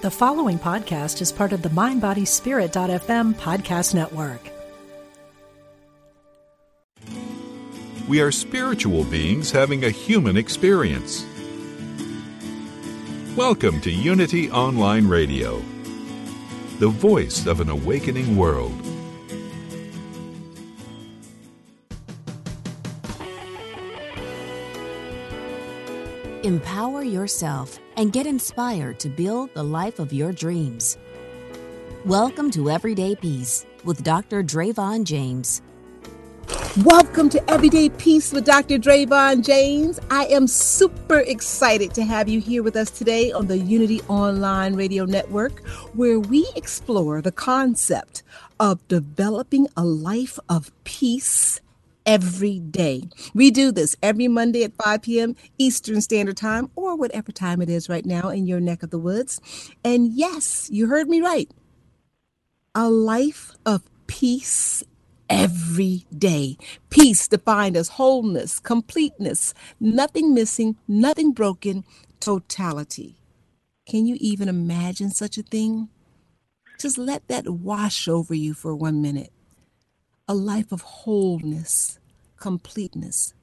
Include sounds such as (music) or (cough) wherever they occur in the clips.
The following podcast is part of the MindBodySpirit.fm podcast network. We are spiritual beings having a human experience. Welcome to Unity Online Radio, the voice of an awakening world. Empower yourself and get inspired to build the life of your dreams. Welcome to Everyday Peace with Dr. Dravon James. Welcome to Everyday Peace with Dr. Dravon James. I am super excited to have you here with us today on the Unity Online Radio Network, where we explore the concept of developing a life of peace every day. We do this every Monday at 5 p.m. Eastern Standard Time or whatever time it is right now in your neck of the woods. And yes, you heard me right. A life of peace every day. Peace defined as wholeness, completeness, nothing missing, nothing broken, totality. Can you even imagine such a thing? Just let that wash over you for one minute a life of wholeness, completeness,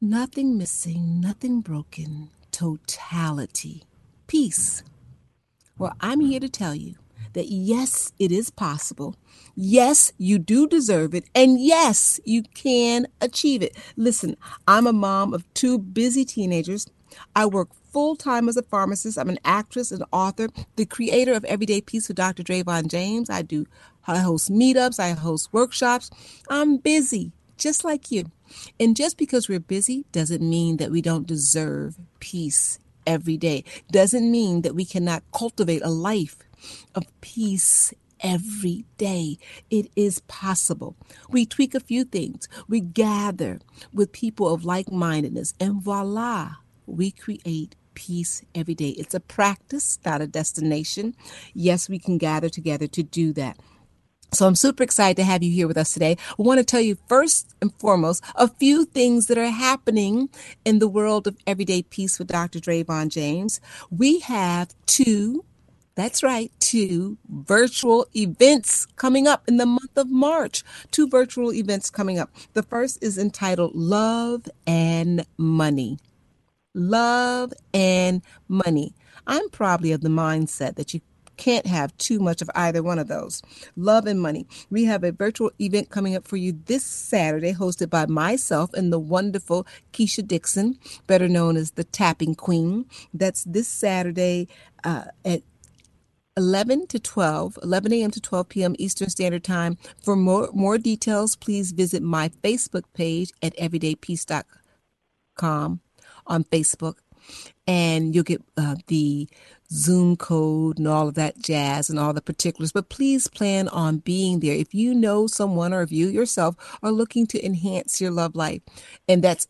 nothing missing, nothing broken, totality, peace. Well, I'm here to tell you that yes, it is possible. Yes, you do deserve it. And yes, you can achieve it. Listen, I'm a mom of two busy teenagers. I work full time as a pharmacist. I'm an actress, an author, the creator of Everyday Peace with Dr. Dravon James. I do I host meetups, I host workshops. I'm busy, just like you. And just because we're busy doesn't mean that we don't deserve peace every day. Doesn't mean that we cannot cultivate a life of peace every day. It is possible. We tweak a few things. We gather with people of like mindedness, and voila, we create peace every day. It's a practice, not a destination. Yes, we can gather together to do that. So I'm super excited to have you here with us today. I want to tell you first and foremost a few things that are happening in the world of everyday peace with Dr. Dravon James. We have two, that's right, two virtual events coming up in the month of March. Two virtual events coming up. The first is entitled Love and Money. Love and Money. I'm probably of the mindset that you can't have too much of either one of those. Love and money. We have a virtual event coming up for you this Saturday, hosted by myself and the wonderful Keisha Dixon, better known as the Tapping Queen. That's this Saturday uh, at 11 to 12, 11 a.m. to 12 p.m. Eastern Standard Time. For more, more details, please visit my Facebook page at everydaypeace.com on Facebook. And you'll get uh, the Zoom code and all of that jazz and all the particulars, but please plan on being there. If you know someone or if you yourself are looking to enhance your love life, and that's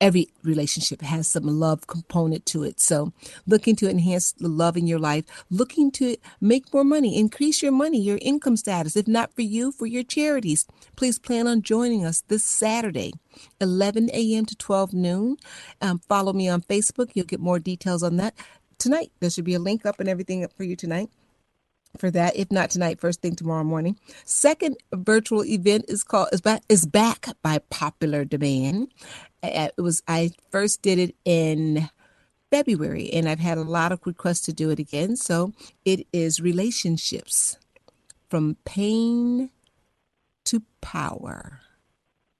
every relationship has some love component to it. So, looking to enhance the love in your life, looking to make more money, increase your money, your income status, if not for you, for your charities. Please plan on joining us this Saturday, 11 a.m. to 12 noon. Um, follow me on Facebook. You'll get more details on that tonight. There should be a link up and everything up for you tonight for that. If not tonight, first thing tomorrow morning. Second virtual event is called is back is back by popular demand. It was I first did it in February and I've had a lot of requests to do it again. So it is relationships from pain to power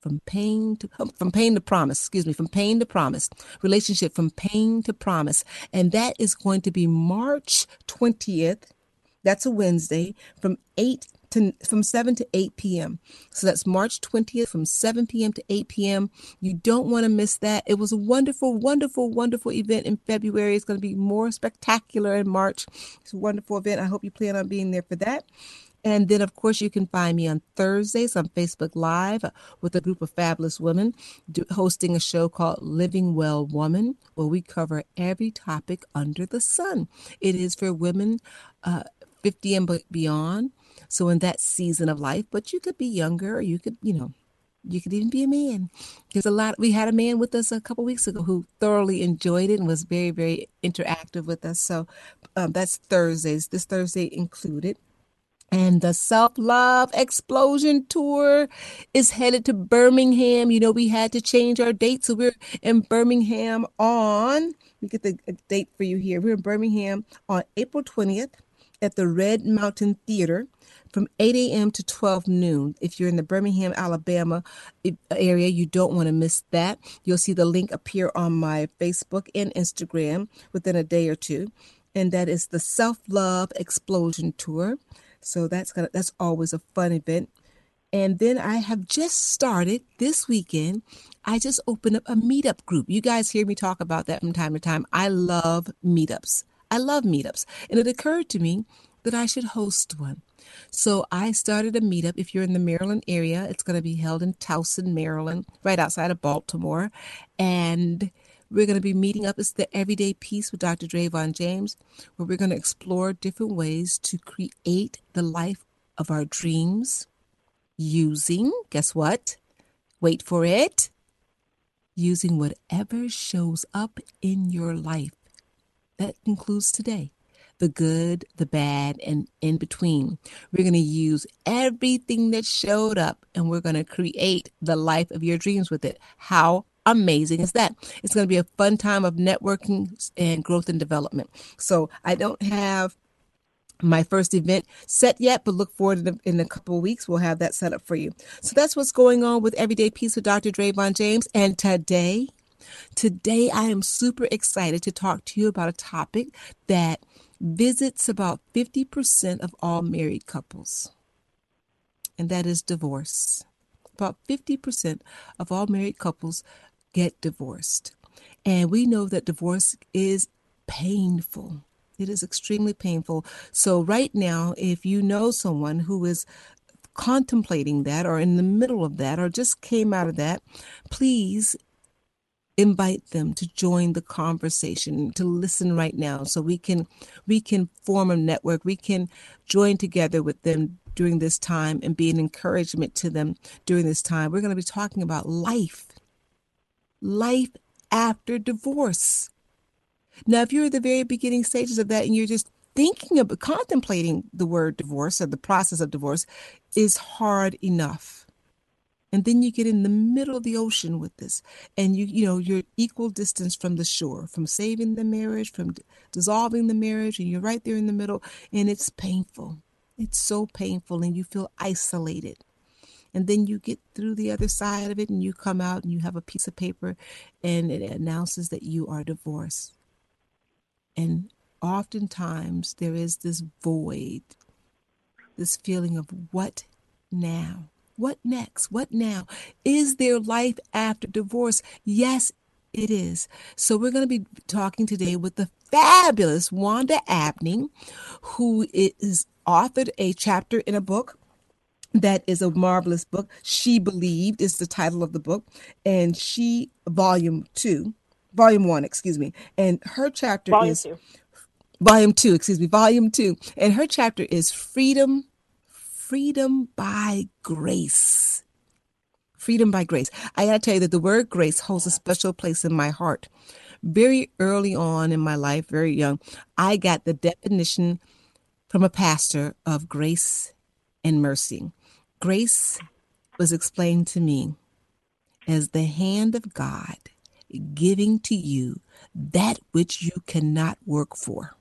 from pain to um, from pain to promise excuse me from pain to promise relationship from pain to promise and that is going to be march 20th that's a wednesday from 8 to from 7 to 8 p.m so that's march 20th from 7 p.m to 8 p.m you don't want to miss that. It was a wonderful wonderful wonderful event in february. It's going to be more spectacular in march. It's a wonderful event. I hope you plan on being there for that. And then, of course, you can find me on Thursdays on Facebook Live with a group of fabulous women hosting a show called Living Well Woman, where we cover every topic under the sun. It is for women uh, 50 and beyond. So, in that season of life, but you could be younger, or you could, you know, You could even be a man. There's a lot. We had a man with us a couple weeks ago who thoroughly enjoyed it and was very, very interactive with us. So um, that's Thursdays. This Thursday included. And the Self Love Explosion Tour is headed to Birmingham. You know, we had to change our date. So we're in Birmingham on, we get the date for you here. We're in Birmingham on April 20th at the Red Mountain Theater from 8 a.m. to 12 noon. If you're in the Birmingham, Alabama area, you don't want to miss that. You'll see the link appear on my Facebook and Instagram within a day or two. And that is the Self Love Explosion Tour. So that's gonna that's always a fun event. And then I have just started this weekend. I just opened up a meetup group. You guys hear me talk about that from time to time. I love meetups. I love meetups. And it occurred to me that I should host one. So I started a meetup. If you're in the Maryland area, it's going to be held in Towson, Maryland, right outside of Baltimore. And we're going to be meeting up. It's the Everyday Peace with Dr. Dravon James, where we're going to explore different ways to create the life of our dreams using, guess what? Wait for it. Using whatever shows up in your life. That concludes today the good, the bad, and in between. We're going to use everything that showed up and we're going to create the life of your dreams with it. How amazing is that? It's going to be a fun time of networking and growth and development. So I don't have my first event set yet, but look forward in a, in a couple weeks. We'll have that set up for you. So that's what's going on with Everyday Peace with Dr. Dravon James. And today, today I am super excited to talk to you about a topic that visits about 50% of all married couples, and that is divorce. About 50% of all married couples get divorced. And we know that divorce is painful. It is extremely painful. So, right now, if you know someone who is contemplating that or in the middle of that or just came out of that, please invite them to join the conversation to listen right now so we can we can form a network we can join together with them during this time and be an encouragement to them during this time we're going to be talking about life life after divorce. Now, if you're at the very beginning stages of that and you're just thinking of contemplating the word divorce or the process of divorce is hard enough. And then you get in the middle of the ocean with this and you you know you're equal distance from the shore, from saving the marriage, from dissolving the marriage and you're right there in the middle and it's painful. It's so painful and you feel isolated and then you get through the other side of it and you come out and you have a piece of paper and it announces that you are divorced. And oftentimes there is this void, this feeling of what now? What next? What now? Is there life after divorce? Yes, it is. So we're going to be talking today with the fabulous Wanda Abney, who is authored a chapter in a book that is a marvelous book. She Believed is the title of the book, and she, volume two, volume one, excuse me, and her chapter volume is two. volume two, excuse me, volume two, and her chapter is freedom, freedom by grace. Freedom by grace. I gotta tell you that the word grace holds a special place in my heart. Very early on in my life, very young, I got the definition from a pastor of grace and mercy. Grace was explained to me as the hand of God giving to you that which you cannot work for.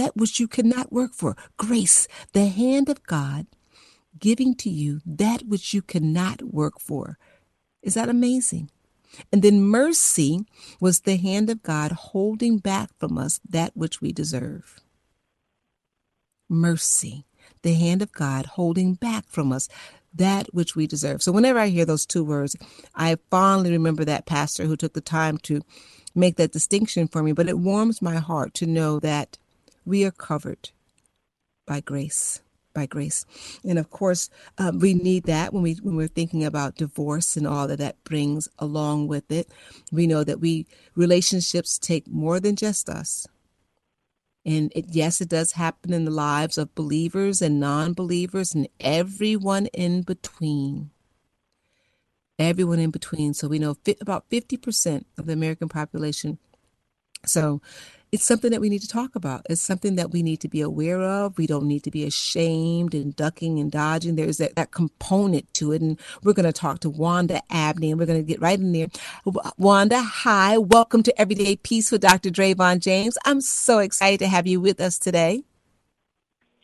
That which you cannot work for. Grace, the hand of God giving to you that which you cannot work for. Is that amazing? And then mercy was the hand of God holding back from us that which we deserve. Mercy the hand of God holding back from us that which we deserve. So whenever I hear those two words, I fondly remember that pastor who took the time to make that distinction for me. But it warms my heart to know that we are covered by grace. By grace, and of course, um, we need that when we when we're thinking about divorce and all that that brings along with it. We know that we relationships take more than just us. And it, yes, it does happen in the lives of believers and non believers and everyone in between. everyone in between. So we know fi- about 50% of the American population. So it's something that we need to talk about. It's something that we need to be aware of. We don't need to be ashamed and ducking and dodging. There's that, that component to it. And we're going to talk to Wanda Abney and we're going to get right in there. Wanda, hi. Welcome to Everyday Peace with Dr. Dravon James. I'm so excited to have you with us today.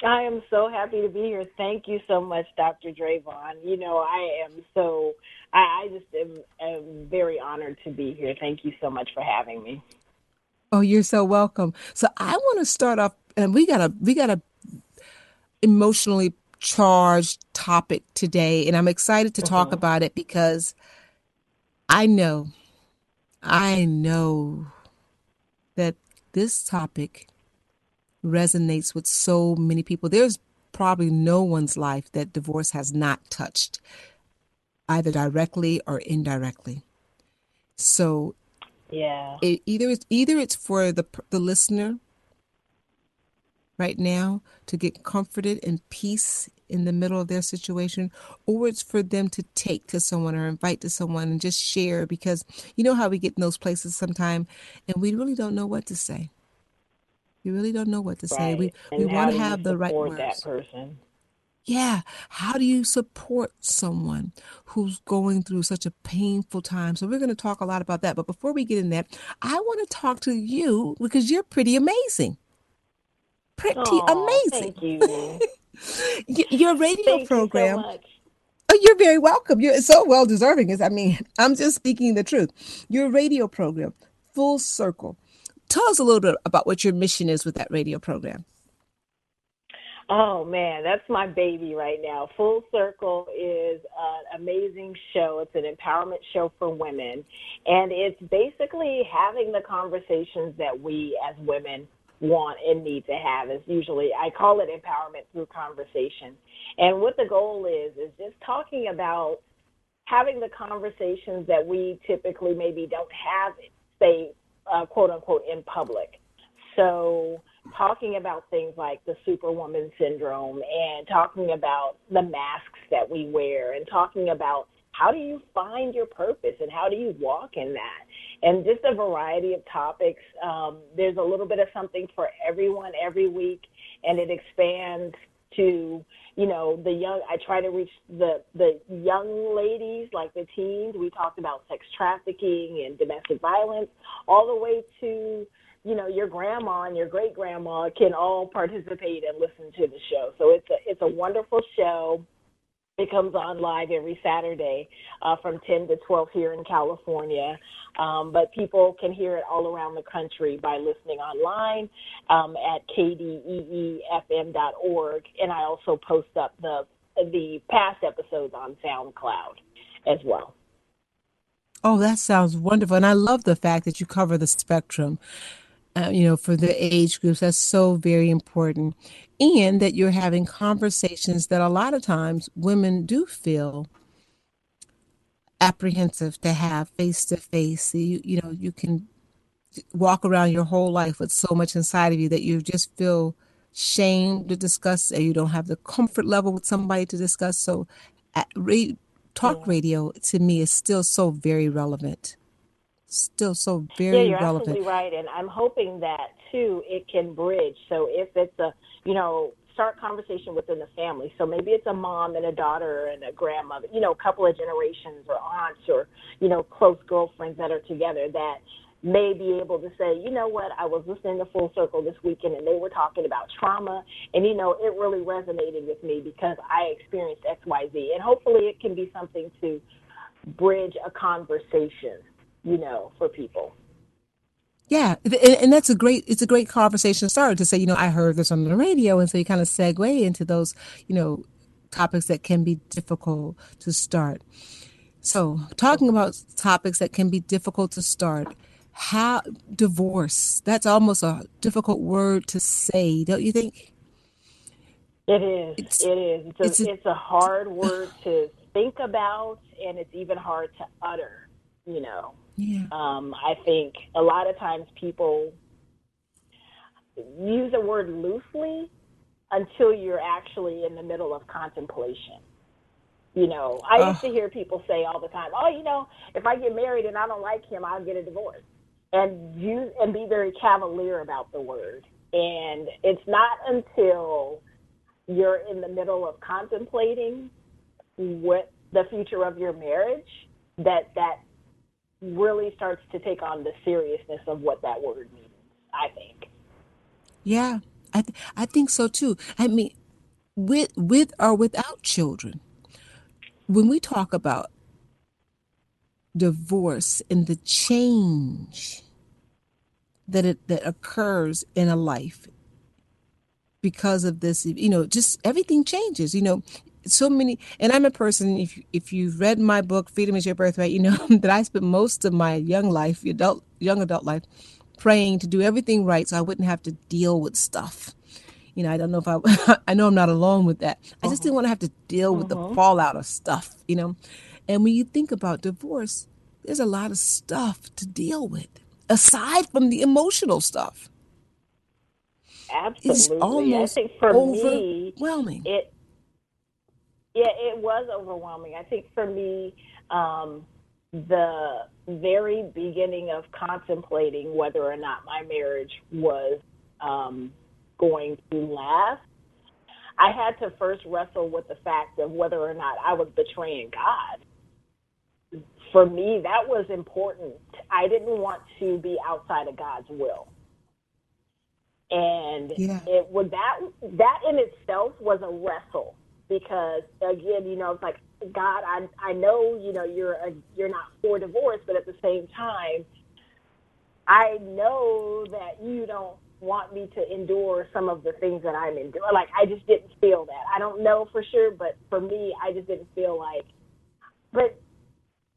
I am so happy to be here. Thank you so much, Dr. Dravon. You know, I am so, I, I just am, am very honored to be here. Thank you so much for having me. Oh, you're so welcome. So I want to start off, and we got a we got a emotionally charged topic today, and I'm excited to talk uh-huh. about it because I know, I know that this topic resonates with so many people. There's probably no one's life that divorce has not touched, either directly or indirectly. So yeah. It, either it's either it's for the the listener right now to get comforted and peace in the middle of their situation or it's for them to take to someone or invite to someone and just share because you know how we get in those places sometime and we really don't know what to say we really don't know what to right. say we and we want to have the right words that person yeah. How do you support someone who's going through such a painful time? So we're going to talk a lot about that. But before we get in there, I want to talk to you because you're pretty amazing. Pretty amazing. Thank you. (laughs) Your radio thank program. You so oh, you're very welcome. You're so well deserving. Is I mean, (laughs) I'm just speaking the truth. Your radio program, Full Circle. Tell us a little bit about what your mission is with that radio program. Oh man, that's my baby right now. Full Circle is an amazing show. It's an empowerment show for women. And it's basically having the conversations that we as women want and need to have is usually I call it empowerment through conversation. And what the goal is is just talking about having the conversations that we typically maybe don't have say uh, quote unquote in public. So talking about things like the superwoman syndrome and talking about the masks that we wear and talking about how do you find your purpose and how do you walk in that. And just a variety of topics. Um, there's a little bit of something for everyone every week and it expands to you know the young i try to reach the the young ladies like the teens. We talked about sex trafficking and domestic violence all the way to you know your grandma and your great grandma can all participate and listen to the show. So it's a it's a wonderful show. It comes on live every Saturday uh, from 10 to 12 here in California. Um, but people can hear it all around the country by listening online um, at kdeefm.org. And I also post up the the past episodes on SoundCloud as well. Oh, that sounds wonderful. And I love the fact that you cover the spectrum uh, you know, for the age groups. That's so very important. And that you're having conversations that a lot of times women do feel apprehensive to have face to face. You you know, you can walk around your whole life with so much inside of you that you just feel shame to discuss and you don't have the comfort level with somebody to discuss. So at, talk radio to me is still so very relevant still so very yeah, you're relevant. absolutely right, and I'm hoping that too it can bridge. So if it's a you know start conversation within the family. So maybe it's a mom and a daughter and a grandmother, you know, a couple of generations or aunts or you know close girlfriends that are together that may be able to say, you know what, I was listening to Full Circle this weekend and they were talking about trauma and you know, it really resonated with me because I experienced XYZ and hopefully it can be something to bridge a conversation you know, for people. Yeah, and that's a great it's a great conversation starter to say, you know, I heard this on the radio, and so you kind of segue into those, you know, topics that can be difficult to start. So, talking about topics that can be difficult to start, how divorce, that's almost a difficult word to say, don't you think? It is. It's, it is. It's a, it's a, it's a hard word to think about, and it's even hard to utter, you know. Yeah. Um, I think a lot of times people use the word loosely until you're actually in the middle of contemplation. You know, I used to hear people say all the time, "Oh, you know, if I get married and I don't like him, I'll get a divorce," and use and be very cavalier about the word. And it's not until you're in the middle of contemplating what the future of your marriage that that really starts to take on the seriousness of what that word means. I think. Yeah, I th- I think so too. I mean, with with or without children, when we talk about divorce and the change that it that occurs in a life because of this you know just everything changes you know so many and i'm a person if if you've read my book freedom is your birthright you know (laughs) that i spent most of my young life adult young adult life praying to do everything right so i wouldn't have to deal with stuff. You know i don't know if i (laughs) i know i'm not alone with that. I just didn't uh-huh. want to have to deal with the uh-huh. fallout of stuff you know? And when you think about divorce there's a lot of stuff to deal with aside from the emotional stuff. Absolutely. it's almost I think for overwhelming. me, it yeah, it was overwhelming. I think for me, um, the very beginning of contemplating whether or not my marriage was um, going to last, I had to first wrestle with the fact of whether or not I was betraying God. For me, that was important. I didn't want to be outside of God's will and Yeah. it would that that in itself was a wrestle because again you know it's like god i i know you know you're a, you're not for divorce but at the same time i know that you don't want me to endure some of the things that i'm enduring. Like i just didn't feel that. I don't know for sure but for me i just didn't feel like but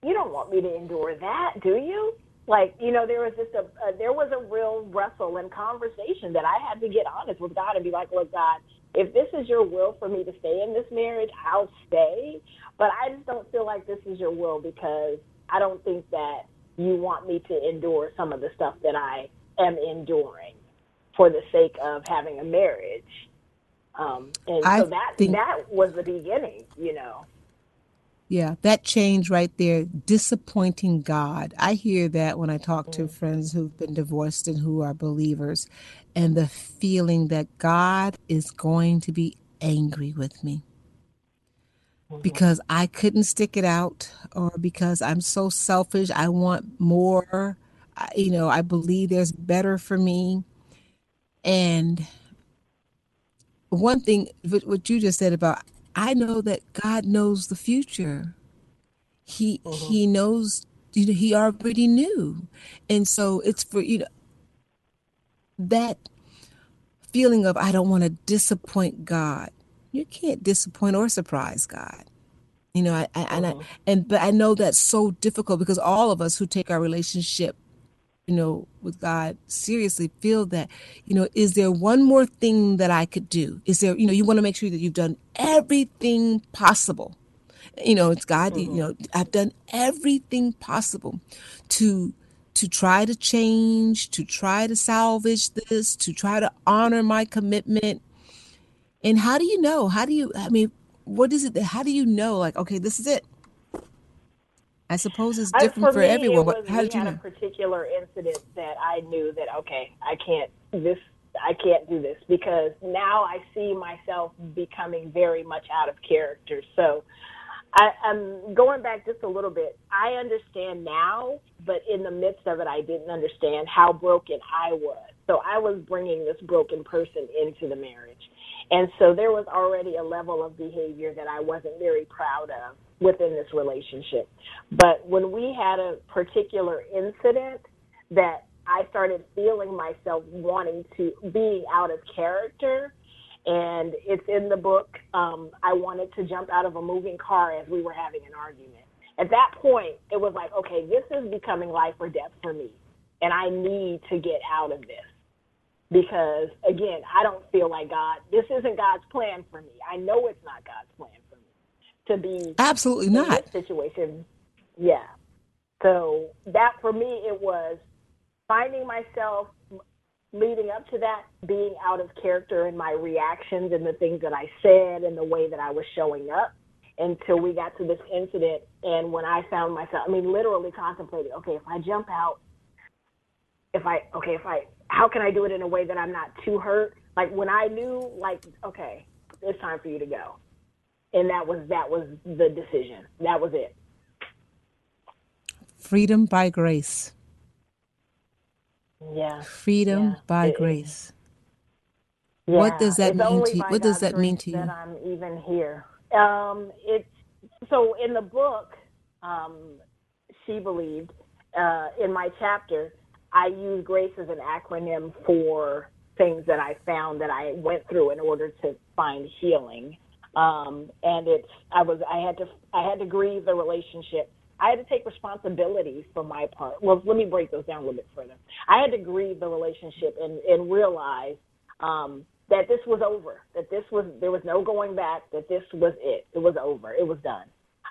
you don't want me to endure that do you? Like you know there was just a, there was a real wrestle and conversation that i had to get honest with god and be like look god if this is your will for me to stay in this marriage i'll stay. But i just don't feel like this is your will because i don't think that you want me to endure some of the stuff that i am enduring for the sake of having a marriage. Um and I so that think- that was the beginning you know. Yeah, that change right there, disappointing God. I hear that when I talk to friends who've been divorced and who are believers, and the feeling that God is going to be angry with me because I couldn't stick it out or because I'm so selfish. I want more. I, you know, I believe there's better for me. And one thing, what what you just said about, I know that God knows the future. He mm-hmm. He knows. You know, He already knew, and so it's for you know that feeling of I don't want to disappoint God. You can't disappoint or surprise God. You know, I, I and I uh-huh. and but I know that's so difficult because all of us who take our relationship you know, with God seriously feel that, you know, is there one more thing that I could do? Is there, you know, you want to make sure that you've done everything possible. You know, it's God, you mm-hmm. know, I've done everything possible to to try to change, to try to salvage this, to try to honor my commitment. And how do you know? How do you I mean, what is it that how do you know like, okay, this is it? I suppose it's I- different for, me, everyone. Was, how did you had know? a particular incident that I knew that okay, I can't this. I can't do this because now I see myself becoming very much out of character. So I, I'm going back just a little bit. I understand now, but in the midst of it, I didn't understand how broken I was. So I was bringing this broken person into the marriage. And so there was already a level of behavior that I wasn't very proud of within this relationship. But when we had a particular incident that I started feeling myself wanting to being out of character, and it's in the book. Um, I wanted to jump out of a moving car as we were having an argument. At that point, it was like, okay, this is becoming life or death for me, and I need to get out of this because again, I don't feel like God. This isn't God's plan for me. I know it's not God's plan for me to be Absolutely in not. situation. Yeah. So that for me, it was finding myself leading up to that being out of character in my reactions and the things that I said and the way that I was showing up. until we got to this incident. And when I found myself, I mean, literally contemplating, okay, if I jump out, if I, okay, if I, how can I do it in a way that I'm not too hurt? Like when I knew, like, okay, it's time for you to go. And that was, that was the decision. That was it. Freedom by grace. Yeah. Freedom yeah. by it, grace. Yeah. What does that it's mean to you? What does that mean to you? That I'm even here. Um, it's so in the book, um, she believed uh, in my chapter, I use grace as an acronym for things that I found that I went through in order to find healing. Um, and it's I was I had to I had to grieve the relationship. I had to take responsibility for my part. Well, let me break those down a little bit further. I had to grieve the relationship and, and realize um, that this was over, that this was, there was no going back, that this was it. It was over. It was done.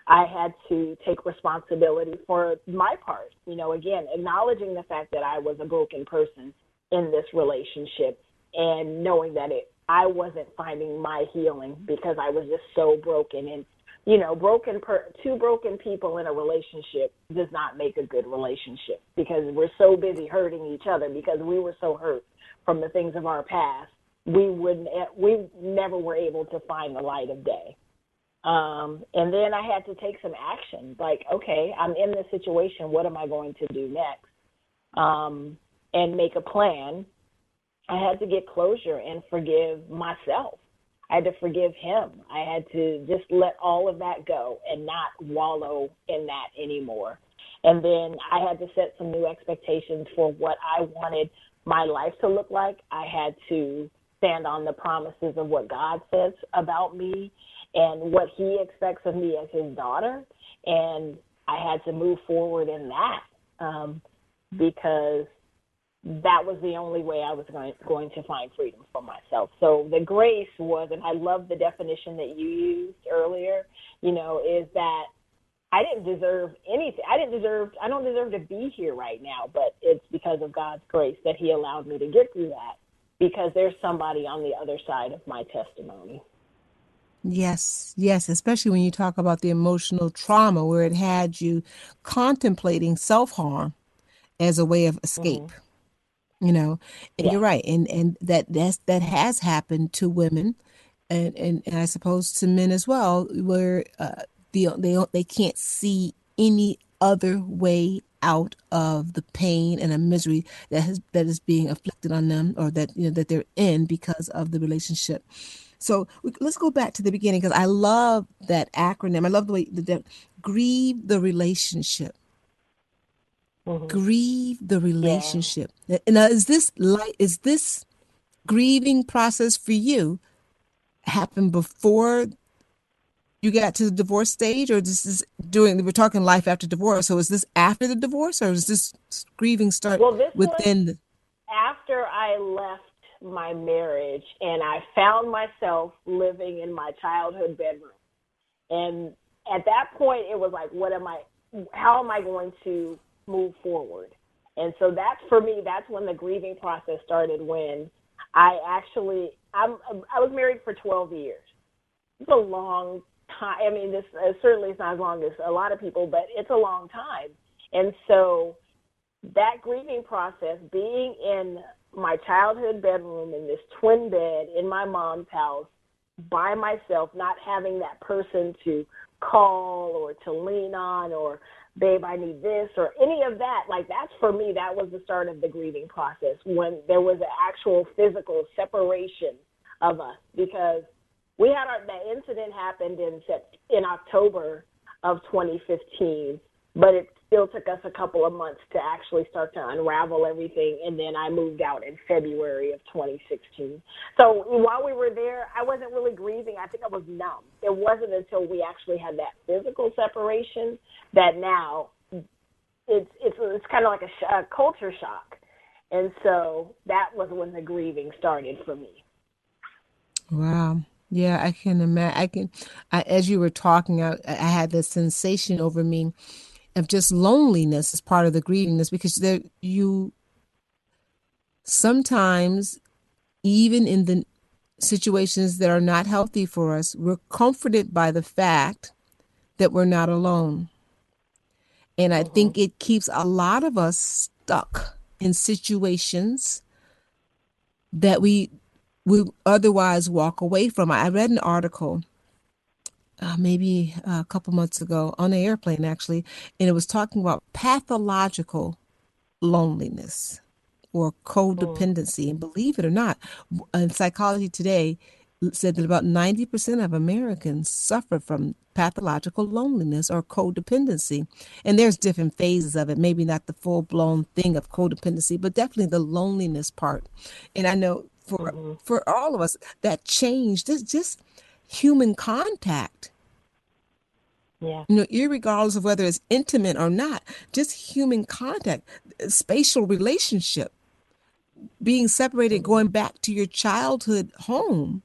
I had to take responsibility for my part. You know, again, acknowledging the fact that I was a broken person in this relationship and knowing that it, I wasn't finding my healing because I was just so broken and you know, broken per, two broken people in a relationship does not make a good relationship because we're so busy hurting each other because we were so hurt from the things of our past. We wouldn't, we never were able to find the light of day. Um, and then I had to take some action. Like, okay, I'm in this situation. What am I going to do next? Um, and make a plan. I had to get closure and forgive myself. I had to forgive him. I had to just let all of that go and not wallow in that anymore. And then I had to set some new expectations for what I wanted my life to look like. I had to stand on the promises of what God says about me and what he expects of me as his daughter. And I had to move forward in that um, because that was the only way I was going, going to find freedom for myself. So the grace was, and I love the definition that you used earlier, you know, is that I didn't deserve anything. I didn't deserve, I don't deserve to be here right now, but it's because of God's grace that He allowed me to get through that because there's somebody on the other side of my testimony. Yes, yes, especially when you talk about the emotional trauma where it had you contemplating self harm as a way of escape. Mm-hmm you know and yeah. you're right and and that that's that has happened to women and and, and i suppose to men as well where uh, the, they they can't see any other way out of the pain and the misery that has that is being afflicted on them or that you know that they're in because of the relationship. So we, let's go back to the beginning because i love that acronym. I love the way the, the grieve the relationship mm-hmm. grieve the relationship. Yeah. Now, is this like is this grieving process for you happen before you got to the divorce stage, or this is doing? We're talking life after divorce. So is this after the divorce, or is this grieving start well, this within? The... After I left my marriage and I found myself living in my childhood bedroom. And at that point, it was like, what am I, how am I going to move forward. And so that's for me, that's when the grieving process started when I actually I'm I was married for 12 years. It's a long time. I mean, this uh, certainly is not as long as a lot of people, but it's a long time. And so that grieving process, being in my childhood bedroom in this twin bed in my mom's house by myself, not having that person to call or to lean on or babe, I need this or any of that. Like that's for me, that was the start of the grieving process when there was an actual physical separation of us because we had our that incident happened in in October of 2015, but it still took us a couple of months to actually start to unravel everything. And then I moved out in February of 2016. So while we were there, I wasn't really grieving. I think I was numb. It wasn't until we actually had that physical separation that now it's it's it's kind of like a, sh- a culture shock. And so that was when the grieving started for me. Wow. Yeah, I can imagine. I can, I, as you were talking, I, I had this sensation over me of just loneliness as part of the grievingness because there you sometimes even in the situations that are not healthy for us we're comforted by the fact that we're not alone. And I think mm-hmm. it keeps a lot of us stuck in situations that we would otherwise walk away from. I read an article uh, maybe a couple months ago on an airplane actually, and it was talking about pathological loneliness or codependency. And believe it or not, in psychology today said that about 90% of Americans suffer from pathological loneliness or codependency. And there's different phases of it, maybe not the full blown thing of codependency, but definitely the loneliness part. And I know for mm-hmm. for all of us that change just just human contact. Yeah. You know, regardless of whether it's intimate or not, just human contact, spatial relationship, being separated, going back to your childhood home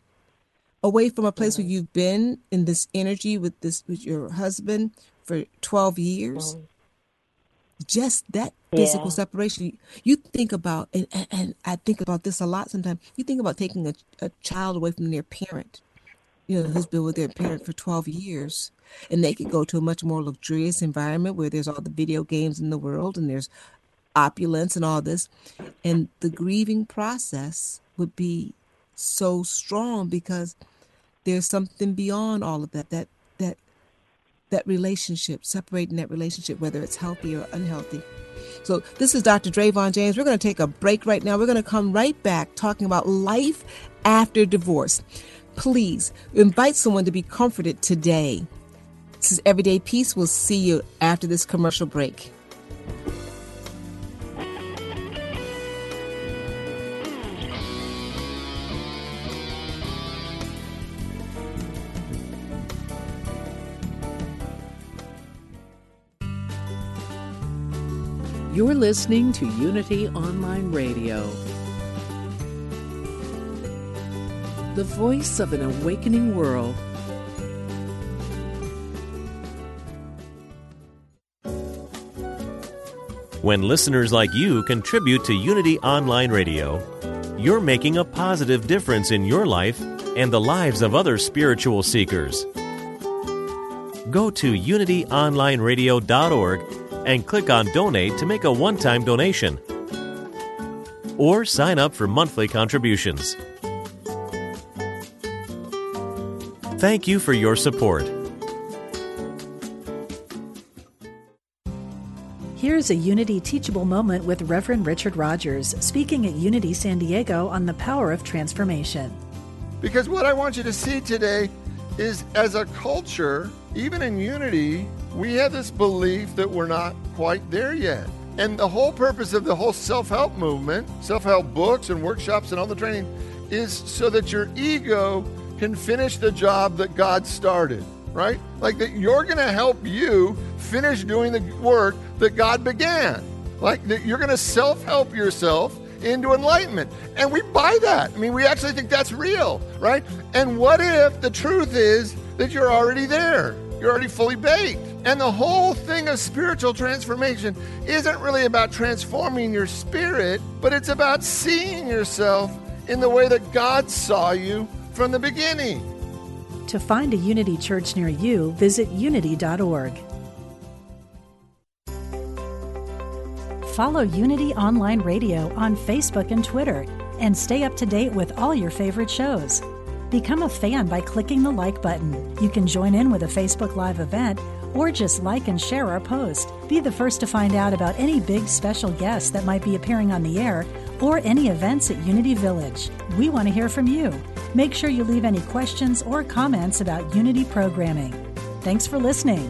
away from a place where mm-hmm. you've been in this energy with this with your husband for 12 years mm-hmm. just that physical yeah. separation you think about and, and, and, i think about this a lot sometimes you think about taking a, a child away from their parent you know who's been with their parent for 12 years. And they could go to a much more luxurious environment where there's all the video games in the world and there's opulence and all this. And the grieving process would be so strong because there's something beyond all of that that that that relationship separating that relationship whether it's healthy or unhealthy. So this is dr Dravon james. We're going to take a break right now. We're going to come right back talking about life after divorce please invite someone to be comforted today. This is everyday peace. We'll see you after this commercial break. You're listening to Unity Online Radio, the voice of an awakening world. When listeners like you contribute to Unity Online Radio, you're making a positive difference in your life and the lives of other spiritual seekers. Go to unityonlineradio.org and click on Donate to make a one time donation. Or sign up for monthly contributions. Thank you for your support. Here's a Unity teachable moment with Reverend Richard Rogers speaking at Unity San Diego on the power of transformation. Because what I want you to see today is as a culture, even in Unity, we have this belief that we're not quite there yet. And the whole purpose of the whole self help movement, self help books and workshops and all the training, is so that your ego can finish the job that God started, right? Like that you're going to help you finish doing the work that God began. Like that you're going to self help yourself into enlightenment. And we buy that. I mean, we actually think that's real, right? And what if the truth is that you're already there? You're already fully baked. And the whole thing of spiritual transformation isn't really about transforming your spirit, but it's about seeing yourself in the way that God saw you from the beginning. To find a Unity church near you, visit unity.org. Follow Unity Online Radio on Facebook and Twitter and stay up to date with all your favorite shows. Become a fan by clicking the like button. You can join in with a Facebook Live event or just like and share our post. Be the first to find out about any big special guests that might be appearing on the air or any events at Unity Village. We want to hear from you. Make sure you leave any questions or comments about Unity programming. Thanks for listening.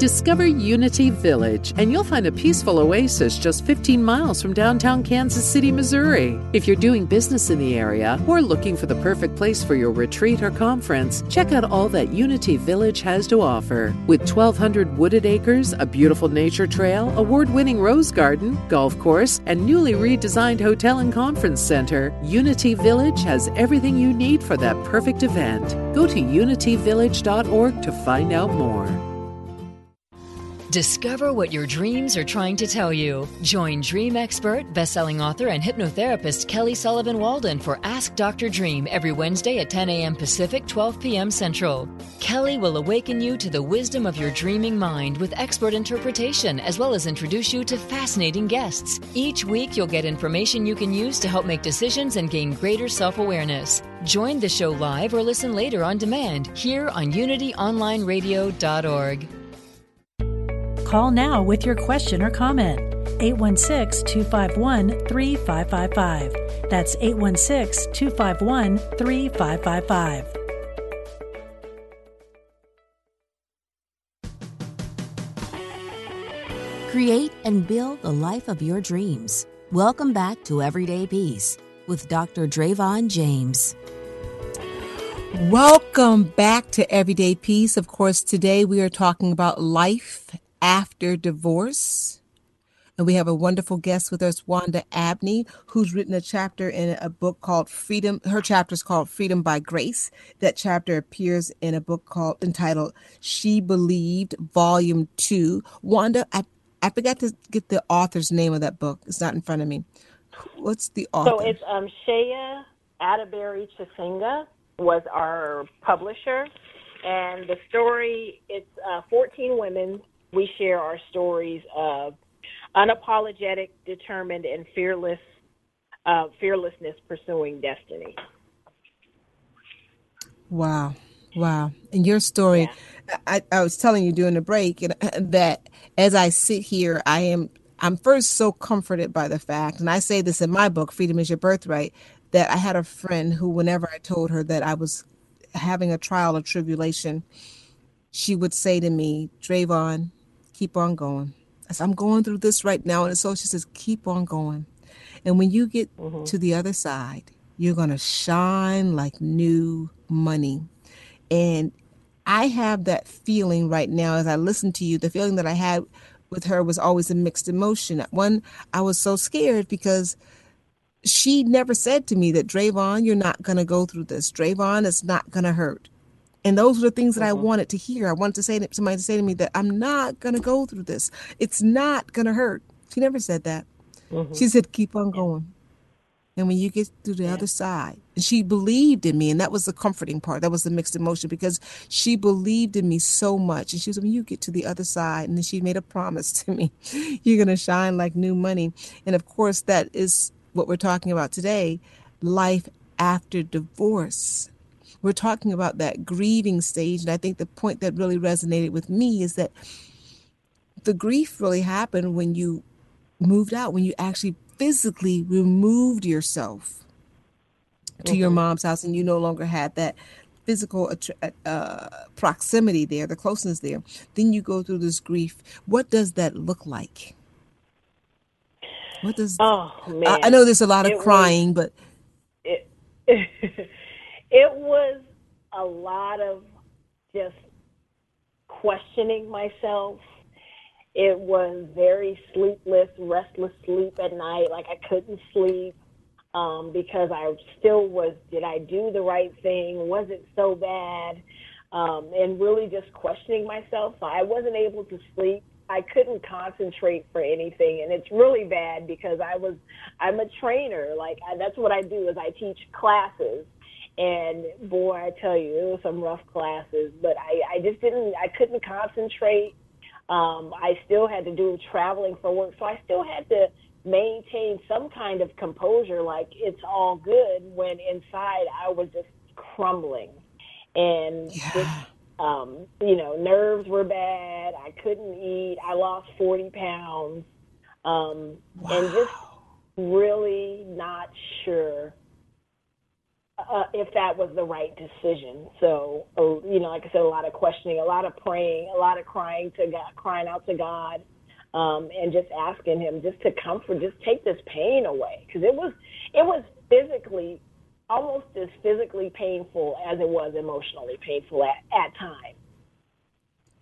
Discover Unity Village, and you'll find a peaceful oasis just 15 miles from downtown Kansas City, Missouri. If you're doing business in the area or looking for the perfect place for your retreat or conference, check out all that Unity Village has to offer. With 1,200 wooded acres, a beautiful nature trail, award winning rose garden, golf course, and newly redesigned hotel and conference center, Unity Village has everything you need for that perfect event. Go to unityvillage.org to find out more. Discover what your dreams are trying to tell you. Join dream expert, best-selling author, and hypnotherapist Kelly Sullivan Walden for Ask Dr. Dream every Wednesday at 10 a.m. Pacific, 12 p.m. Central. Kelly will awaken you to the wisdom of your dreaming mind with expert interpretation, as well as introduce you to fascinating guests. Each week, you'll get information you can use to help make decisions and gain greater self-awareness. Join the show live or listen later on demand here on UnityOnlineRadio.org. Call now with your question or comment. 816 251 3555. That's 816 251 3555. Create and build the life of your dreams. Welcome back to Everyday Peace with Dr. Dravon James. Welcome back to Everyday Peace. Of course, today we are talking about life after divorce. And we have a wonderful guest with us, Wanda Abney, who's written a chapter in a book called Freedom. Her chapter is called Freedom by Grace. That chapter appears in a book called entitled She Believed, Volume 2. Wanda, I, I forgot to get the author's name of that book. It's not in front of me. What's the author? So it's um, Shea Atterbury Chisenga was our publisher. And the story, it's uh, 14 women we share our stories of unapologetic, determined, and fearless uh, fearlessness pursuing destiny. Wow. Wow. And your story, yeah. I, I was telling you during the break that as I sit here, I am I'm first so comforted by the fact, and I say this in my book, Freedom is Your Birthright, that I had a friend who, whenever I told her that I was having a trial or tribulation, she would say to me, Dravon, keep on going. As I'm going through this right now, and so she says, keep on going. And when you get mm-hmm. to the other side, you're going to shine like new money. And I have that feeling right now as I listen to you. The feeling that I had with her was always a mixed emotion. One, I was so scared because she never said to me that Dravon, you're not going to go through this. Dravon, it's not going to hurt. And those were the things that I mm-hmm. wanted to hear. I wanted to say to somebody to say to me that I'm not gonna go through this. It's not gonna hurt. She never said that. Mm-hmm. She said, keep on going. And when you get to the yeah. other side, and she believed in me, and that was the comforting part. That was the mixed emotion because she believed in me so much. And she was, when you get to the other side, and then she made a promise (laughs) to me, you're gonna shine like new money. And of course, that is what we're talking about today life after divorce we're talking about that grieving stage. And I think the point that really resonated with me is that the grief really happened when you moved out, when you actually physically removed yourself to mm-hmm. your mom's house and you no longer had that physical uh, proximity there, the closeness there. Then you go through this grief. What does that look like? What does? Oh man! I, I know there's a lot of it crying, was, but it, (laughs) It was a lot of just questioning myself. It was very sleepless, restless sleep at night. Like I couldn't sleep um, because I still was, did I do the right thing? Was it so bad? Um, and really just questioning myself. So I wasn't able to sleep. I couldn't concentrate for anything, and it's really bad because I was, I'm a trainer. Like I, that's what I do is I teach classes, and boy, I tell you, it was some rough classes, but I, I just didn't, I couldn't concentrate. Um, I still had to do traveling for work, so I still had to maintain some kind of composure, like it's all good, when inside I was just crumbling. And yeah. just, um, you know, nerves were bad. I couldn't eat. I lost 40 pounds. Um, wow. And just really not sure uh, if that was the right decision. So, or, you know, like I said, a lot of questioning, a lot of praying, a lot of crying to God, crying out to God, um, and just asking Him just to comfort, just take this pain away, because it was, it was physically, almost as physically painful as it was emotionally painful at at times.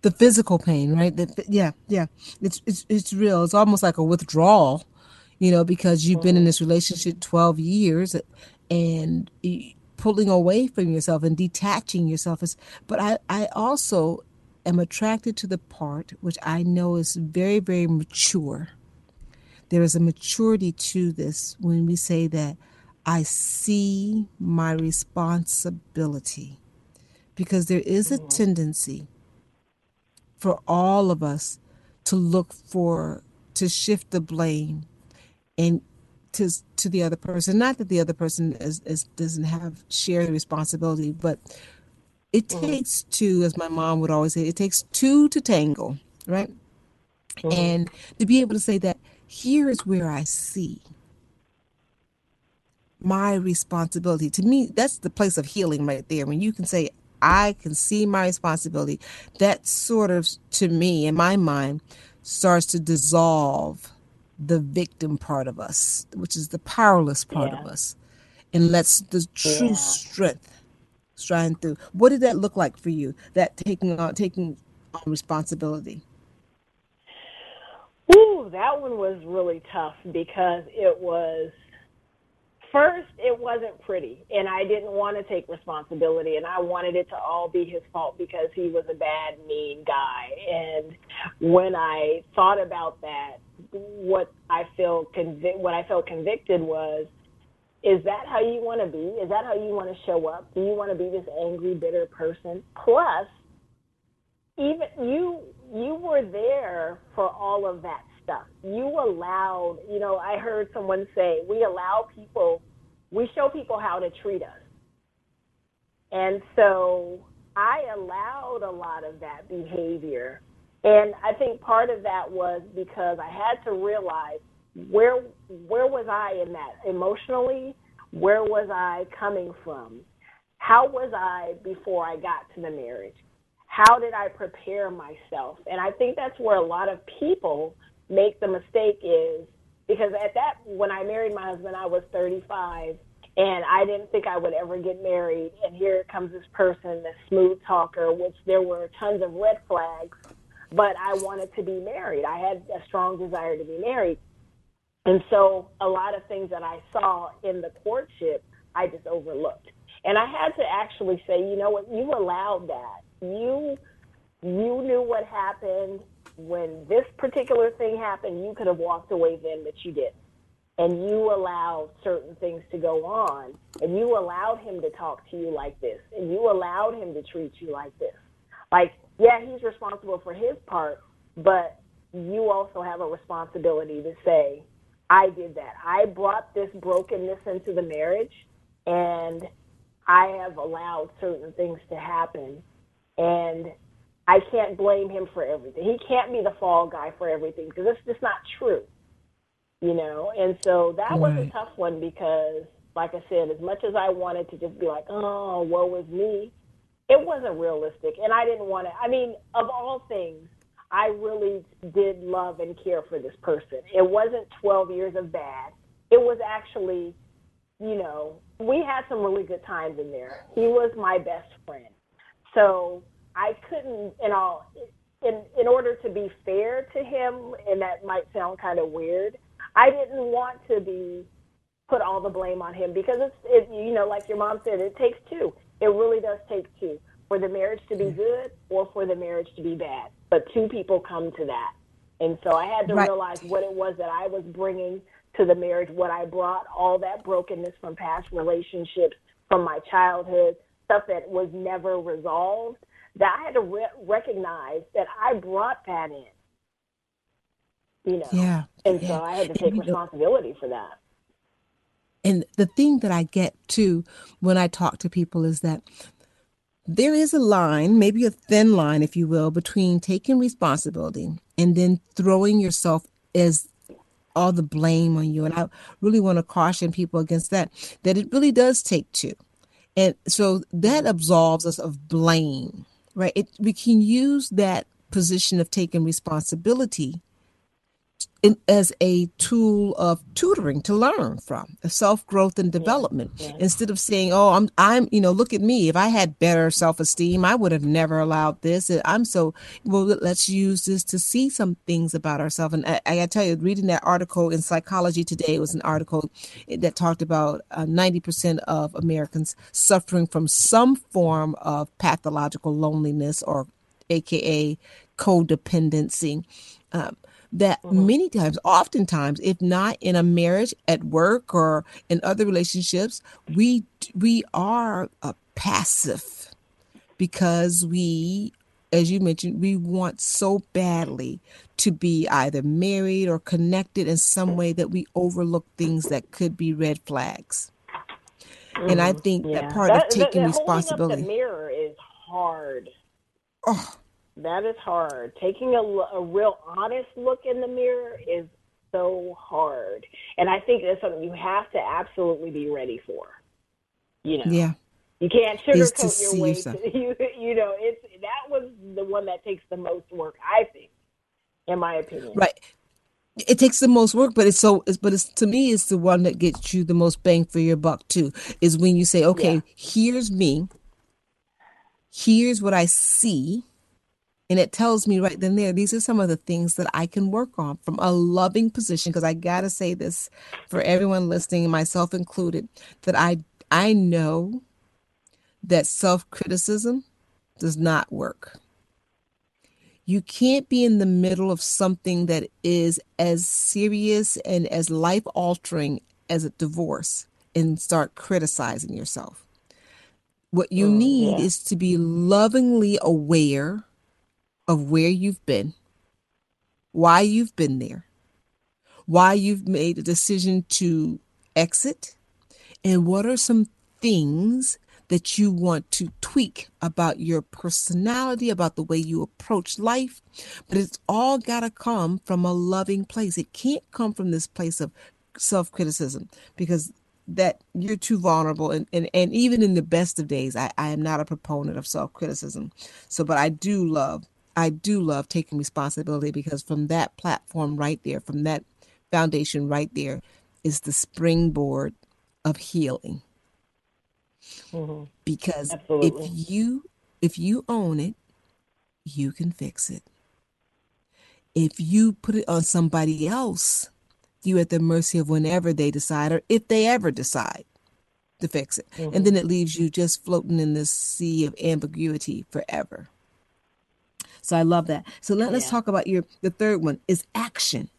The physical pain, right? The, yeah, yeah, it's it's it's real. It's almost like a withdrawal you know, because you've been in mm-hmm. this relationship 12 years and pulling away from yourself and detaching yourself is but i i also am attracted to the part which I know is very, very mature. There is a maturity to this when we say that I see my responsibility. Because there is a mm-hmm. tendency for all of us to look for, to shift the blame and to to the other person. Not that the other person is, is doesn't have share the responsibility, but it mm-hmm. takes two, as my mom would always say, it takes two to tangle, right? Mm-hmm. And to be able to say that here is where I see my responsibility. To me, that's the place of healing right there. When you can say, I can see my responsibility, that sort of, to me, in my mind, starts to dissolve the victim part of us, which is the powerless part yeah. of us, and lets the true yeah. strength shine through. What did that look like for you? That taking on taking on responsibility. Ooh, that one was really tough because it was first it wasn't pretty and I didn't want to take responsibility and I wanted it to all be his fault because he was a bad mean guy and when I thought about that what I feel convic- what I felt convicted was is that how you want to be? Is that how you want to show up? Do you want to be this angry, bitter person? Plus, even you you were there for all of that stuff. You allowed, you know, I heard someone say, we allow people, we show people how to treat us. And so I allowed a lot of that behavior. And I think part of that was because I had to realize where where was I in that emotionally? Where was I coming from? How was I before I got to the marriage? How did I prepare myself? And I think that's where a lot of people make the mistake is because at that when I married my husband I was 35 and I didn't think I would ever get married and here comes this person, this smooth talker, which there were tons of red flags, but I wanted to be married. I had a strong desire to be married. And so a lot of things that I saw in the courtship, I just overlooked. And I had to actually say, you know what, you allowed that. You you knew what happened when this particular thing happened, you could have walked away then, but you didn't. And you allowed certain things to go on, and you allowed him to talk to you like this, and you allowed him to treat you like this. Like, yeah, he's responsible for his part, but you also have a responsibility to say, I did that. I brought this brokenness into the marriage, and I have allowed certain things to happen. And I can't blame him for everything. He can't be the fall guy for everything because it's just not true, you know. And so that right. was a tough one because, like I said, as much as I wanted to just be like, "Oh, woe is me," it wasn't realistic, and I didn't want to. I mean, of all things, I really did love and care for this person. It wasn't 12 years of bad. It was actually, you know, we had some really good times in there. He was my best friend. So I couldn't, you know, in in order to be fair to him, and that might sound kind of weird, I didn't want to be put all the blame on him because it's, it, you know, like your mom said, it takes two. It really does take two for the marriage to be mm-hmm. good or for the marriage to be bad. But two people come to that, and so I had to right. realize what it was that I was bringing to the marriage, what I brought, all that brokenness from past relationships, from my childhood, stuff that was never resolved that I had to re- recognize that I brought that in. You know, yeah, and yeah. so I had to take responsibility for that. And the thing that I get too when I talk to people is that there is a line, maybe a thin line, if you will, between taking responsibility and then throwing yourself as all the blame on you. And I really want to caution people against that, that it really does take two. And so that absolves us of blame right? It, we can use that position of taking responsibility in, as a tool of tutoring to learn from self growth and development. Yeah, yeah. instead of saying oh i'm i'm you know look at me. If i had better self esteem i would have never allowed this. I'm so well let's use this to see some things about ourselves. And i, I tell you reading that article in psychology today was an article that talked about uh, 90% of americans suffering from some form of pathological loneliness or aka codependency. Um, that mm-hmm. many times, oftentimes, if not in a marriage, at work, or in other relationships, we we are a passive because we, as you mentioned, we want so badly to be either married or connected in some way that we overlook things that could be red flags. Mm-hmm. And I mm-hmm. think yeah. that part that, of taking that, responsibility. the mirror is hard. Oh, that is hard. Taking a, a real honest look in the mirror is so hard. And I think that's something you have to absolutely be ready for. You know? Yeah. You can't sugarcoat your way (laughs) to, you, you know, it's that was the one that takes the most work, I think, in my opinion. Right. It takes the most work, but it's so. It's, but it's to me, it's the one that gets you the most bang for your buck too. Is when you say, "Okay, yeah. here's me. Here's what I see, and it tells me right then there, these are some of the things that I can work on from a loving position. Because I got to say this for everyone listening, myself included, that I, I know that self criticism does not work. You can't be in the middle of something that is as serious and as life altering as a divorce and start criticizing yourself. What you mm, need yeah. is to be lovingly aware of where you've been, why you've been there, why you've made a decision to exit, and what are some things that you want to tweak about your personality, about the way you approach life. But it's all got to come from a loving place. It can't come from this place of self criticism because that you're too vulnerable and, and, and even in the best of days I, I am not a proponent of self-criticism so but i do love I do love taking responsibility because from that platform right there, from that foundation right there, is the springboard of healing. Mm-hmm. Because Absolutely. if you if you own it, you can fix it. If you put it on somebody else, you at the mercy of whenever they decide or if they ever decide to fix it. Mm-hmm. And then it leaves you just floating in this sea of ambiguity forever. So I love that. So let, us talk about your the third one is action.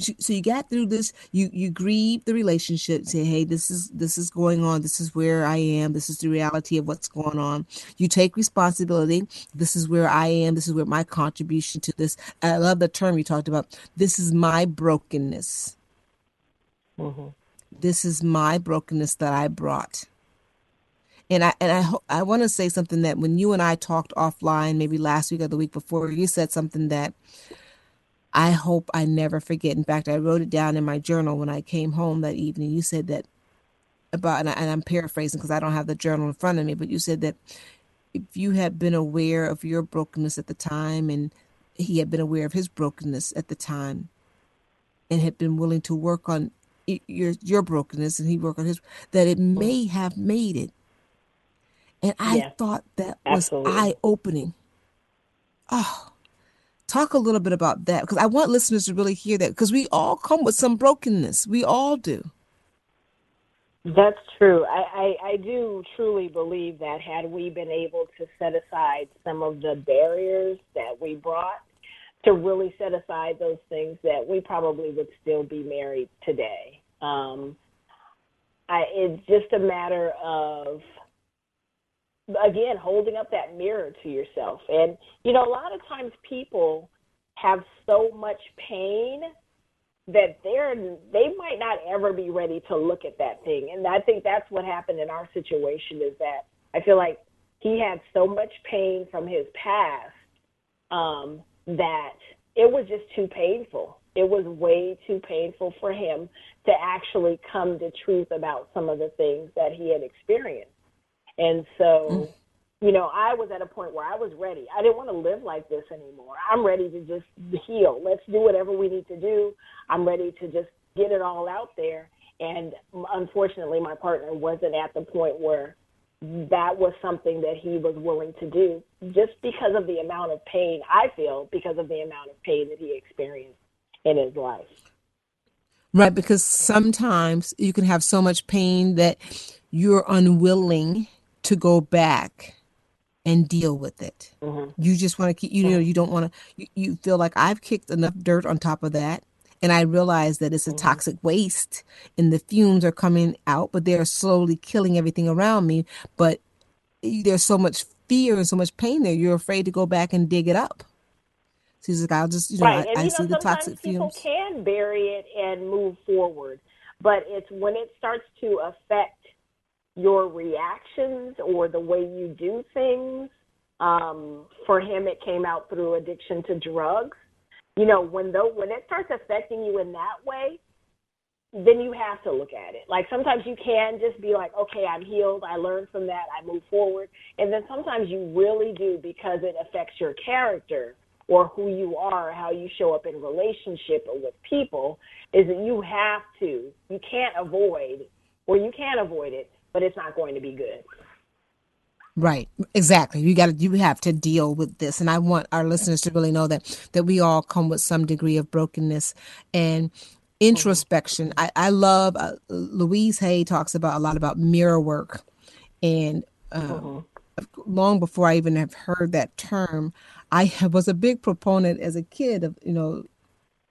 So you got through this. You you grieve the relationship. Say, hey, this is this is going on. This is where I am. This is the reality of what's going on. You take responsibility. This is where I am. This is where my contribution to this. I love the term you talked about. This is my brokenness. Mm-hmm. This is my brokenness that I brought. And I and I I want to say something that when you and I talked offline, maybe last week or the week before, you said something that I hope I never forget. In fact, I wrote it down in my journal when I came home that evening. You said that about, and, I, I'm paraphrasing because I don't have the journal in front of me, but you said that if you had been aware of your brokenness at the time, and he had been aware of his brokenness at the time, and had been willing to work on your your brokenness, and he worked on his, that it may have made it and I yes, thought that was eye opening. Oh, talk a little bit about that because I want listeners to really hear that because we all come with some brokenness. We all do. That's true. I, I, I do truly believe that had we been able to set aside some of the barriers that we brought, to really set aside those things, that we probably would still be married today. Um, I, it's just a matter of again holding up that mirror to yourself. And you know a lot of times people have so much pain that they're they might not ever be ready to look at that thing. And i think that's what happened in our situation is that i feel like he had so much pain from his past um that it was just too painful. It was way too painful for him to actually come to truth about some of the things that he had experienced and so, mm. you know, I was at a point where I was ready. I didn't want to live like this anymore. I'm ready to just heal. Let's do whatever we need to do. I'm ready to just get it all out there. And unfortunately, my partner wasn't at the point where that was something that he was willing to do just because of the amount of pain I feel because of the amount of pain that he experienced in his life. Right, because sometimes you can have so much pain that you're unwilling to go back and deal with it. Mm-hmm. You just want to keep, you know, you don't want to, you, you, feel like I've kicked enough dirt on top of that. And I realize that it's a mm-hmm. toxic waste and the fumes are coming out, but they're slowly killing everything around me. But there's so much fear and so much pain there. You're afraid to go back and dig it up. So he's like, I'll just, you know, right. I, you know, see the toxic people fumes. People can bury it and move forward, but it's when it starts to affect your reactions or the way you do things. Um, for him, it came out through addiction to drugs. You know, when though when it starts affecting you in that way, then you have to look at it. Like sometimes you can just be like, okay, I'm healed. I learned from that. I move forward. And then sometimes you really do because it affects your character or who you are, how you show up in relationship or with people, is that you have to, you can't avoid, or you can't avoid it, but it's not going to be good. Right, exactly. You got to, you have to deal with this, and I want our listeners to really know that that we all come with some degree of brokenness and introspection. I, I love uh, Louise Hay talks about a lot about mirror work, and uh, mm-hmm. long before I even have heard that term, I (laughs) was a big proponent as a kid of you know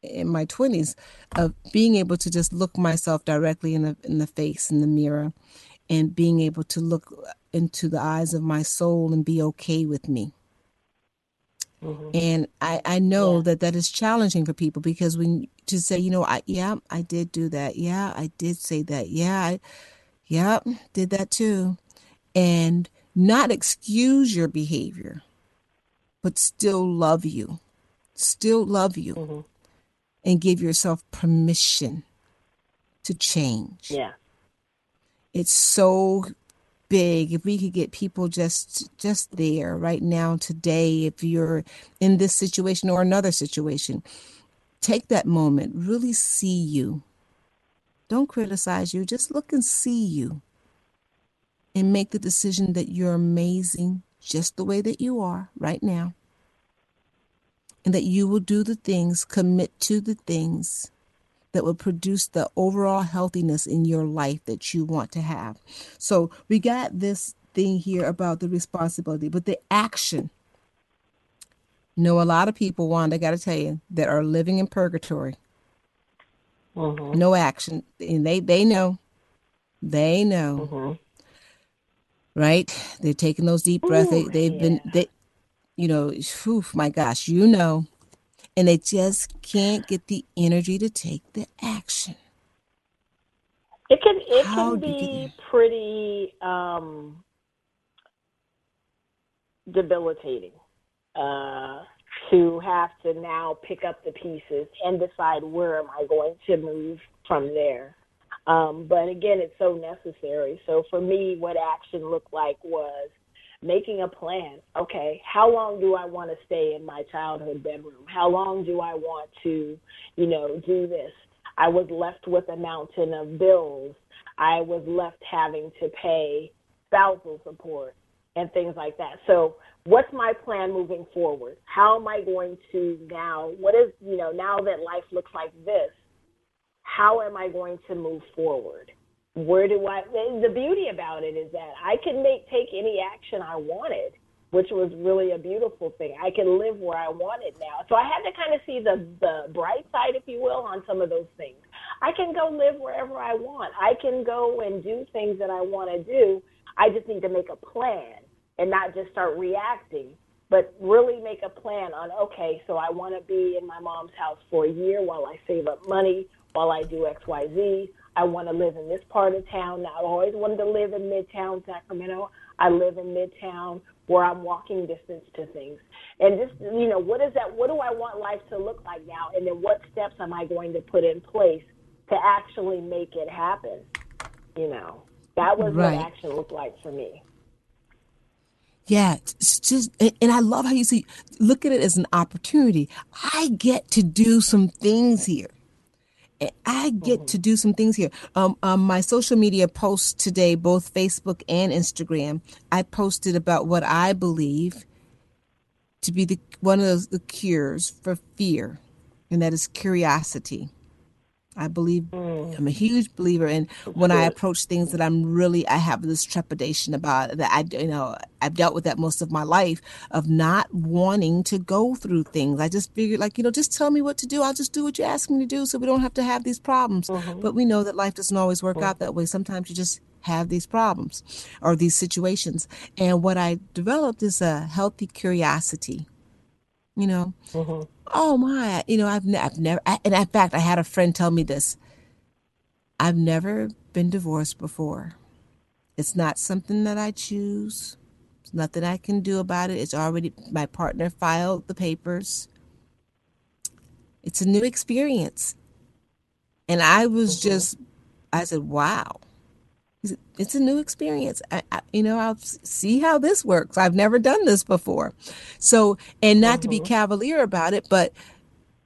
in my 20s of being able to just look myself directly in the in the face in the mirror and being able to look into the eyes of my soul and be okay with me. Mm-hmm. And I, I know yeah. that that is challenging for people because when to say, you know, I, yeah, I did do that. Yeah, I did say that. Yeah, I, yeah, did that too. And not excuse your behavior, but still love you, still love you, mm-hmm. and give yourself permission to change. Yeah it's so big. If we could get people just just there right now today if you're in this situation or another situation take that moment. Really see you. Don't criticize you. Just look and see you and make the decision that you're amazing just the way that you are right now and that you will do the things commit to the things that will produce the overall healthiness in your life that you want to have. So we got this thing here about the responsibility, but the action. You know, a lot of people, Wanda, I got to tell you, that are living in purgatory. Mm-hmm. No action, and they they know, they know, mm-hmm. right? They're taking those deep breaths. Ooh, they, they've yeah. been they, you know, whew, my gosh, you know, and they just can't get the energy to take the action. It can it How can be pretty um, debilitating uh, to have to now pick up the pieces and decide where am I going to move from there. Um, but again, it's so necessary. So for me, what action looked like was making a plan. Okay, how long do I want to stay in my childhood bedroom? How long do I want to, you know, do this? I was left with a mountain of bills. I was left having to pay spousal support and things like that. So, what's my plan moving forward? How am I going to now, what is, you know, now that life looks like this, how am I going to move forward? Where do I? The beauty about it is that I can make take any action I wanted, which was really a beautiful thing. I can live where I wanted now. So I had to kind of see the the bright side, if you will, on some of those things. I can go live wherever I want. I can go and do things that I want to do. I just need to make a plan and not just start reacting, but really make a plan on okay, so I want to be in my mom's house for a year while I save up money, while I do X, Y, Z. I want to live in this part of town. Now, I always wanted to live in Midtown Sacramento. I live in Midtown where I'm walking distance to things. And just, you know, what is that? What do I want life to look like now? And then what steps am I going to put in place to actually make it happen? You know, that was right. what action looked like for me. Yeah, it's just, and I love how you see, look at it as an opportunity. I get to do some things here. I get mm-hmm. to do some things here. Um, um, my social media posts today, both Facebook and Instagram, I posted about what I believe to be the one of those, the cures for fear, and that is curiosity. I believe mm. I'm a huge believer in when I approach things that I'm really I have this trepidation about that I you know I've dealt with that most of my life of not wanting to go through things. I just figured like you know just tell me what to do. I'll just do what you ask me to do so we don't have to have these problems. Mm-hmm. But we know that life doesn't always work mm-hmm. out that way. Sometimes you just have these problems or these situations. And what I developed is a healthy curiosity. You know, mm-hmm oh my, you know, I've, ne- I've never, I, and in fact, I had a friend tell me this. I've never been divorced before. It's not something that I choose. There's nothing I can do about it. It's already, my partner filed the papers. It's a new experience. And I was mm-hmm. just, I said, wow it's a new experience. I, I, you know, I'll see how this works. I've never done this before. So, and not to be mm-hmm. cavalier about it, but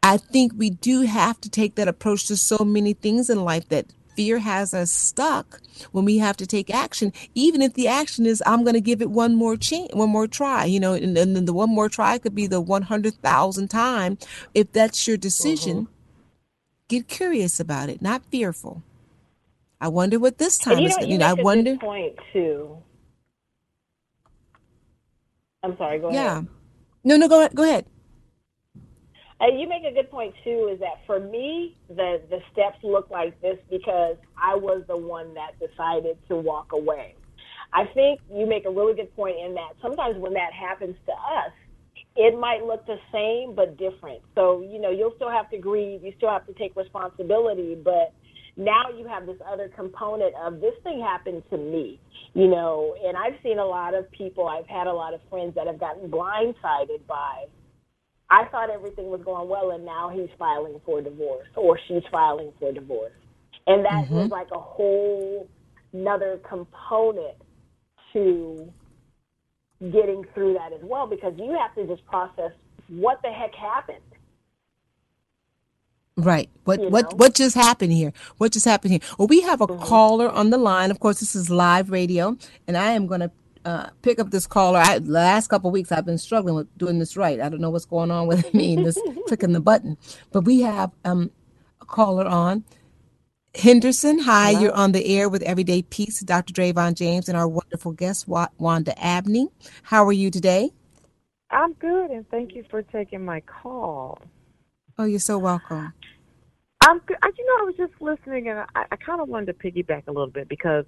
I think we do have to take that approach to so many things in life that fear has us stuck when we have to take action even if the action is i'm going to give it one more chance one more try you know and, and then the one more try could be the 100000 time if that's your decision mm-hmm. get curious about it not fearful I wonder what this time you is. Know, you, know, I wonder. point too. I'm sorry. Go yeah. ahead. Yeah. No, no. Go ahead. Go ahead. Uh, you make a good point too. Is that for me, the the steps look like this because I was the one that decided to walk away. I think you make a really good point in that sometimes when that happens to us, it might look the same but different. So you know, you'll still have to grieve, you still have to take responsibility, but now you have this other component of this thing happened to me, you know, and I've seen a lot of people, I've had a lot of friends that have gotten blindsided by, I thought everything was going well and now he's filing for divorce or she's filing for divorce. And that mm-hmm. is like a whole another component to getting through that as well because you have to just process what the heck happened Right. What you what know? what just happened here? What just happened here? Well, we have a mm-hmm. caller on the line. Of course, this is live radio, and I am going to uh, pick up this caller. I, last couple of weeks, I've been struggling with doing this right. I don't know what's going on with (laughs) me just (laughs) clicking the button. But we have um, a caller on. Henderson, hi, Hello. you're on the air with Everyday Peace, Dr. Dravon James, and our wonderful guest, Wanda Abney. How are you today? I'm good, and thank you for taking my call. Oh, you're so welcome. Good. I, you know, I was just listening, and I, I kind of wanted to piggyback a little bit because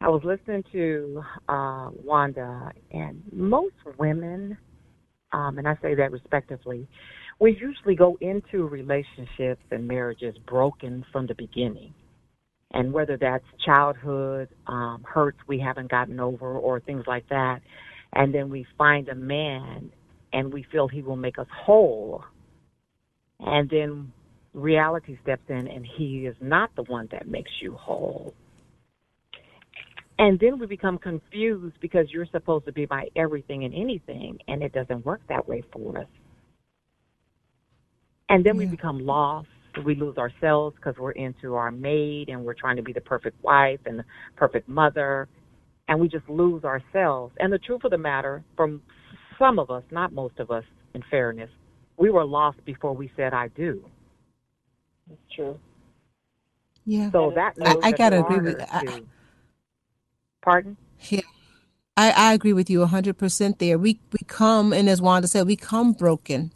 I was listening to uh, Wanda, and most women, um, and I say that respectively, we usually go into relationships and marriages broken from the beginning. And whether that's childhood um, hurts we haven't gotten over or things like that, and then we find a man and we feel he will make us whole and then reality steps in and he is not the one that makes you whole. And then we become confused because you're supposed to be my everything and anything, and it doesn't work that way for us. And then yeah. we become lost. We lose ourselves because we're into our maid and we're trying to be the perfect wife and the perfect mother. And we just lose ourselves. And the truth of the matter, from some of us, not most of us, in fairness, we were lost before we said I do. That's true. Yeah. So that I, I gotta agree with. I, pardon? Yeah. I, I agree with you 100% there. We we come, and as Wanda said, we come broken.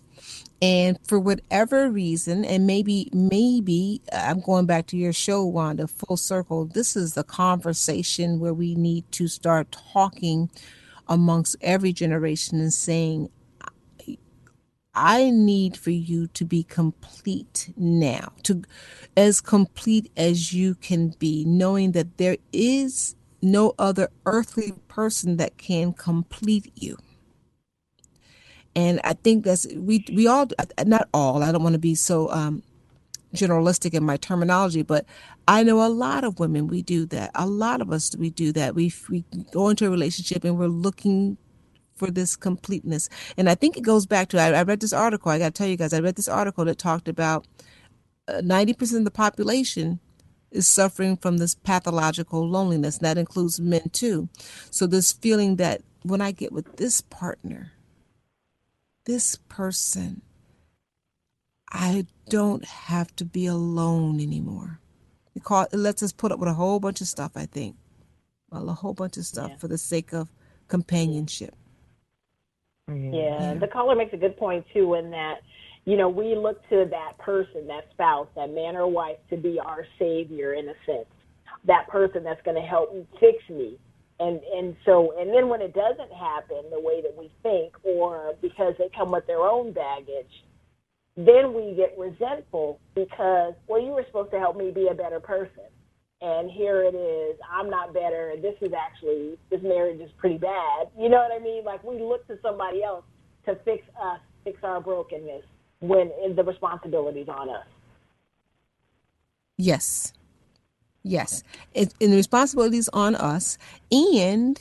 And for whatever reason, and maybe, maybe I'm going back to your show, Wanda, full circle. This is the conversation where we need to start talking amongst every generation and saying, I need for you to be complete now, to as complete as you can be, knowing that there is no other earthly person that can complete you. And I think that's we we all not all. I don't want to be so um, generalistic in my terminology, but I know a lot of women we do that. A lot of us we do that. We we go into a relationship and we're looking for this completeness. And I think it goes back to I, I read this article. I got to tell you guys, I read this article that talked about uh, ninety uh, percent of the population is suffering from this pathological loneliness. And that includes men too. So this feeling that when I get with this partner, this person, I don't have to be alone anymore. It, call, it lets us put up with a whole bunch of stuff, I think. A whole bunch of stuff yeah. for the sake of companionship. Yeah. yeah, the caller makes a good point too in that, you know, we look to that person, that spouse, that man or wife to be our savior in a sense. That person that's going to help me fix me. And and so and then when it doesn't happen the way that we think or because they come with their own baggage, then we get resentful because well you were supposed to help me be a better person and here it is i'm not better this is actually this marriage is pretty bad. You know what i mean? Like we look to somebody else to fix us fix our brokenness when the responsibility's on us. Yes. Yes. It, and the responsibility's on us. And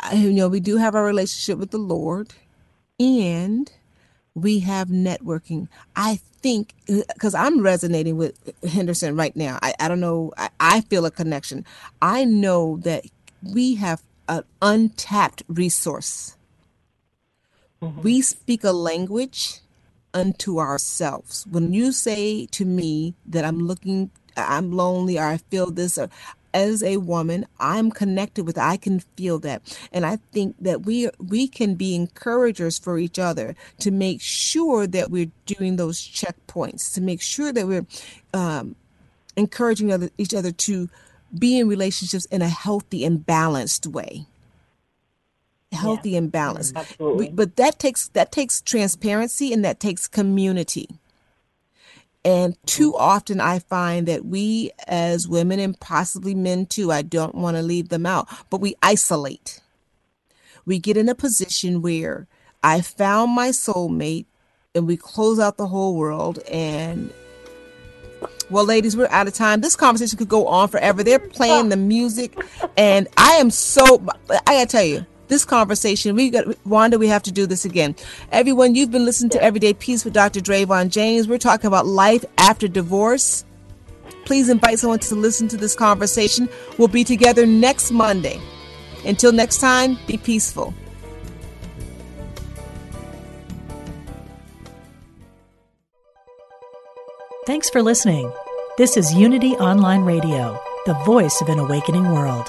uh, you know we do have our relationship with the lord. And we have networking. I think because I'm resonating with Henderson right now. I, I don't know. I, I feel a connection. I know that we have an untapped resource. Mm-hmm. We speak a language unto ourselves. When you say to me that I'm looking, I'm lonely, or I feel this, or as a woman i'm connected with i can feel that and i think that we we can be encouragers for each other to make sure that we're doing those checkpoints to make sure that we're um, encouraging other, each other to be in relationships in a healthy and balanced way healthy yeah. and balanced Absolutely. but that takes that takes transparency and that takes community and too mm. often I find that we as women and possibly men too, I don't want to leave them out, but we isolate. We get in a position where I found my soulmate and we close out the whole world and well, ladies, we're out of time. This conversation could go on forever. They're playing the music, and I am so. I gotta tell you, this conversation. We got Wanda. We have to do this again. Everyone, you've been listening to Everyday Peace with Dr. Dravon James. We're talking about life after divorce. Please invite someone to listen to this conversation. We'll be together next Monday. Until next time, be peaceful. Thanks for listening. This is Unity Online Radio, the voice of an awakening world.